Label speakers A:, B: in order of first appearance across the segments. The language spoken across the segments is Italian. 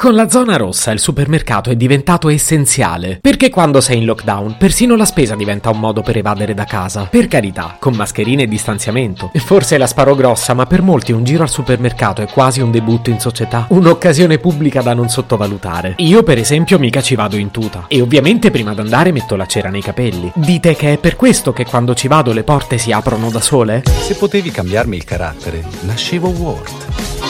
A: Con la zona rossa il supermercato è diventato essenziale, perché quando sei in lockdown persino la spesa diventa un modo per evadere da casa. Per carità, con mascherine e distanziamento. E forse la sparo grossa, ma per molti un giro al supermercato è quasi un debutto in società, un'occasione pubblica da non sottovalutare. Io per esempio mica ci vado in tuta, e ovviamente prima d'andare metto la cera nei capelli. Dite che è per questo che quando ci vado le porte si aprono da sole?
B: Se potevi cambiarmi il carattere, nascevo Ward.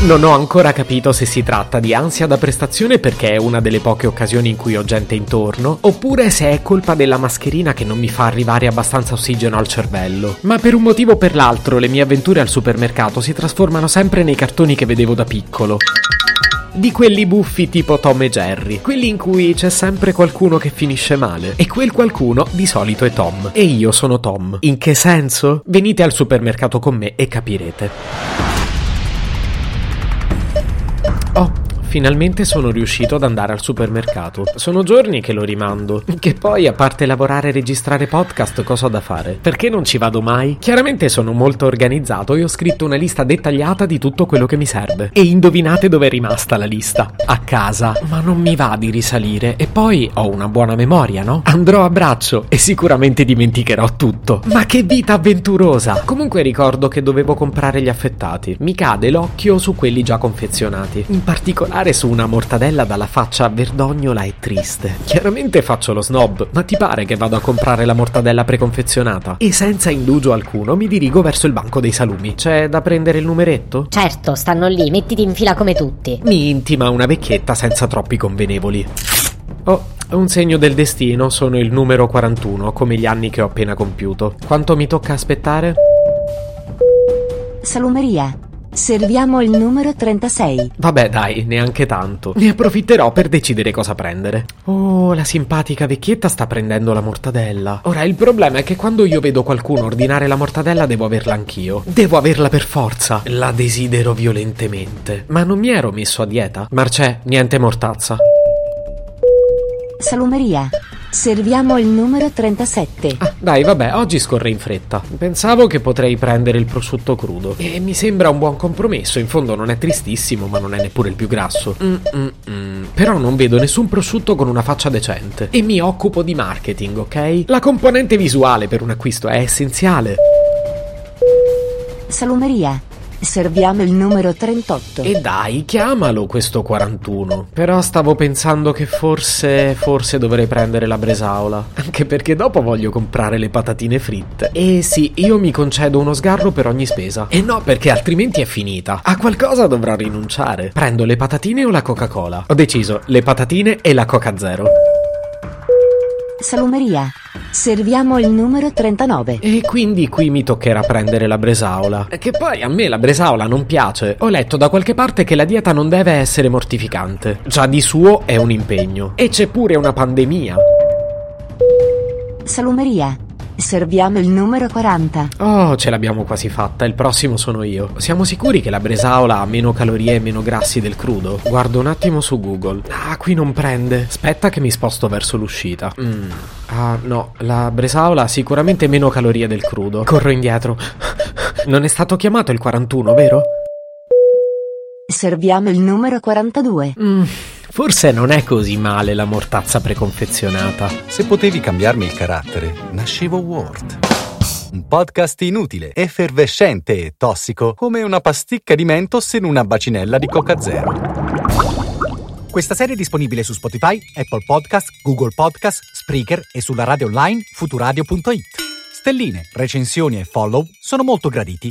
A: Non ho ancora capito se si tratta di ansia da prestazione perché è una delle poche occasioni in cui ho gente intorno, oppure se è colpa della mascherina che non mi fa arrivare abbastanza ossigeno al cervello. Ma per un motivo o per l'altro le mie avventure al supermercato si trasformano sempre nei cartoni che vedevo da piccolo di quelli buffi tipo Tom e Jerry, quelli in cui c'è sempre qualcuno che finisce male e quel qualcuno di solito è Tom e io sono Tom. In che senso? Venite al supermercato con me e capirete. Oh, Finalmente sono riuscito ad andare al supermercato. Sono giorni che lo rimando. Che poi, a parte lavorare e registrare podcast, cosa ho da fare? Perché non ci vado mai? Chiaramente sono molto organizzato e ho scritto una lista dettagliata di tutto quello che mi serve. E indovinate dove è rimasta la lista? A casa. Ma non mi va di risalire. E poi ho una buona memoria, no? Andrò a braccio e sicuramente dimenticherò tutto. Ma che vita avventurosa! Comunque ricordo che dovevo comprare gli affettati. Mi cade l'occhio su quelli già confezionati. In particolare sparare su una mortadella dalla faccia verdognola e triste. Chiaramente faccio lo snob, ma ti pare che vado a comprare la mortadella preconfezionata? E senza indugio alcuno mi dirigo verso il banco dei salumi. C'è da prendere il numeretto?
C: Certo, stanno lì, mettiti in fila come tutti.
A: Mi intima una vecchietta senza troppi convenevoli. Oh, un segno del destino, sono il numero 41, come gli anni che ho appena compiuto. Quanto mi tocca aspettare?
D: Salumeria. Serviamo il numero 36.
A: Vabbè, dai, neanche tanto. Ne approfitterò per decidere cosa prendere. Oh, la simpatica vecchietta sta prendendo la mortadella. Ora, il problema è che quando io vedo qualcuno ordinare la mortadella devo averla anch'io. Devo averla per forza. La desidero violentemente. Ma non mi ero messo a dieta? Marcè, niente mortazza.
D: Salumeria. Serviamo il numero 37.
A: Ah, dai, vabbè, oggi scorre in fretta. Pensavo che potrei prendere il prosciutto crudo. E mi sembra un buon compromesso. In fondo non è tristissimo, ma non è neppure il più grasso. Mm-mm-mm. Però non vedo nessun prosciutto con una faccia decente. E mi occupo di marketing, ok? La componente visuale per un acquisto è essenziale.
D: Salumeria. Serviamo il numero 38.
A: E dai, chiamalo questo 41. Però stavo pensando che forse, forse dovrei prendere la bresaola. Anche perché dopo voglio comprare le patatine fritte. E sì, io mi concedo uno sgarro per ogni spesa. E no, perché altrimenti è finita. A qualcosa dovrò rinunciare. Prendo le patatine o la Coca-Cola? Ho deciso, le patatine e la Coca Zero.
D: Salumeria. Serviamo il numero 39.
A: E quindi qui mi toccherà prendere la bresaola. Che poi a me la bresaola non piace. Ho letto da qualche parte che la dieta non deve essere mortificante. Già di suo è un impegno. E c'è pure una pandemia.
D: Salumeria. Serviamo il numero 40.
A: Oh, ce l'abbiamo quasi fatta. Il prossimo sono io. Siamo sicuri che la bresaola ha meno calorie e meno grassi del crudo? Guardo un attimo su Google. Ah, qui non prende. Aspetta che mi sposto verso l'uscita. Mm. Ah, no, la bresaola ha sicuramente meno calorie del crudo. Corro indietro. Non è stato chiamato il 41, vero?
D: Serviamo il numero 42.
A: Mm. Forse non è così male la mortazza preconfezionata.
B: Se potevi cambiarmi il carattere, nascevo Ward. Un podcast inutile, effervescente e tossico, come una pasticca di mentos in una bacinella di Coca Zero.
E: Questa serie è disponibile su Spotify, Apple Podcast, Google Podcast, Spreaker e sulla radio online futuradio.it. Stelline, recensioni e follow sono molto graditi.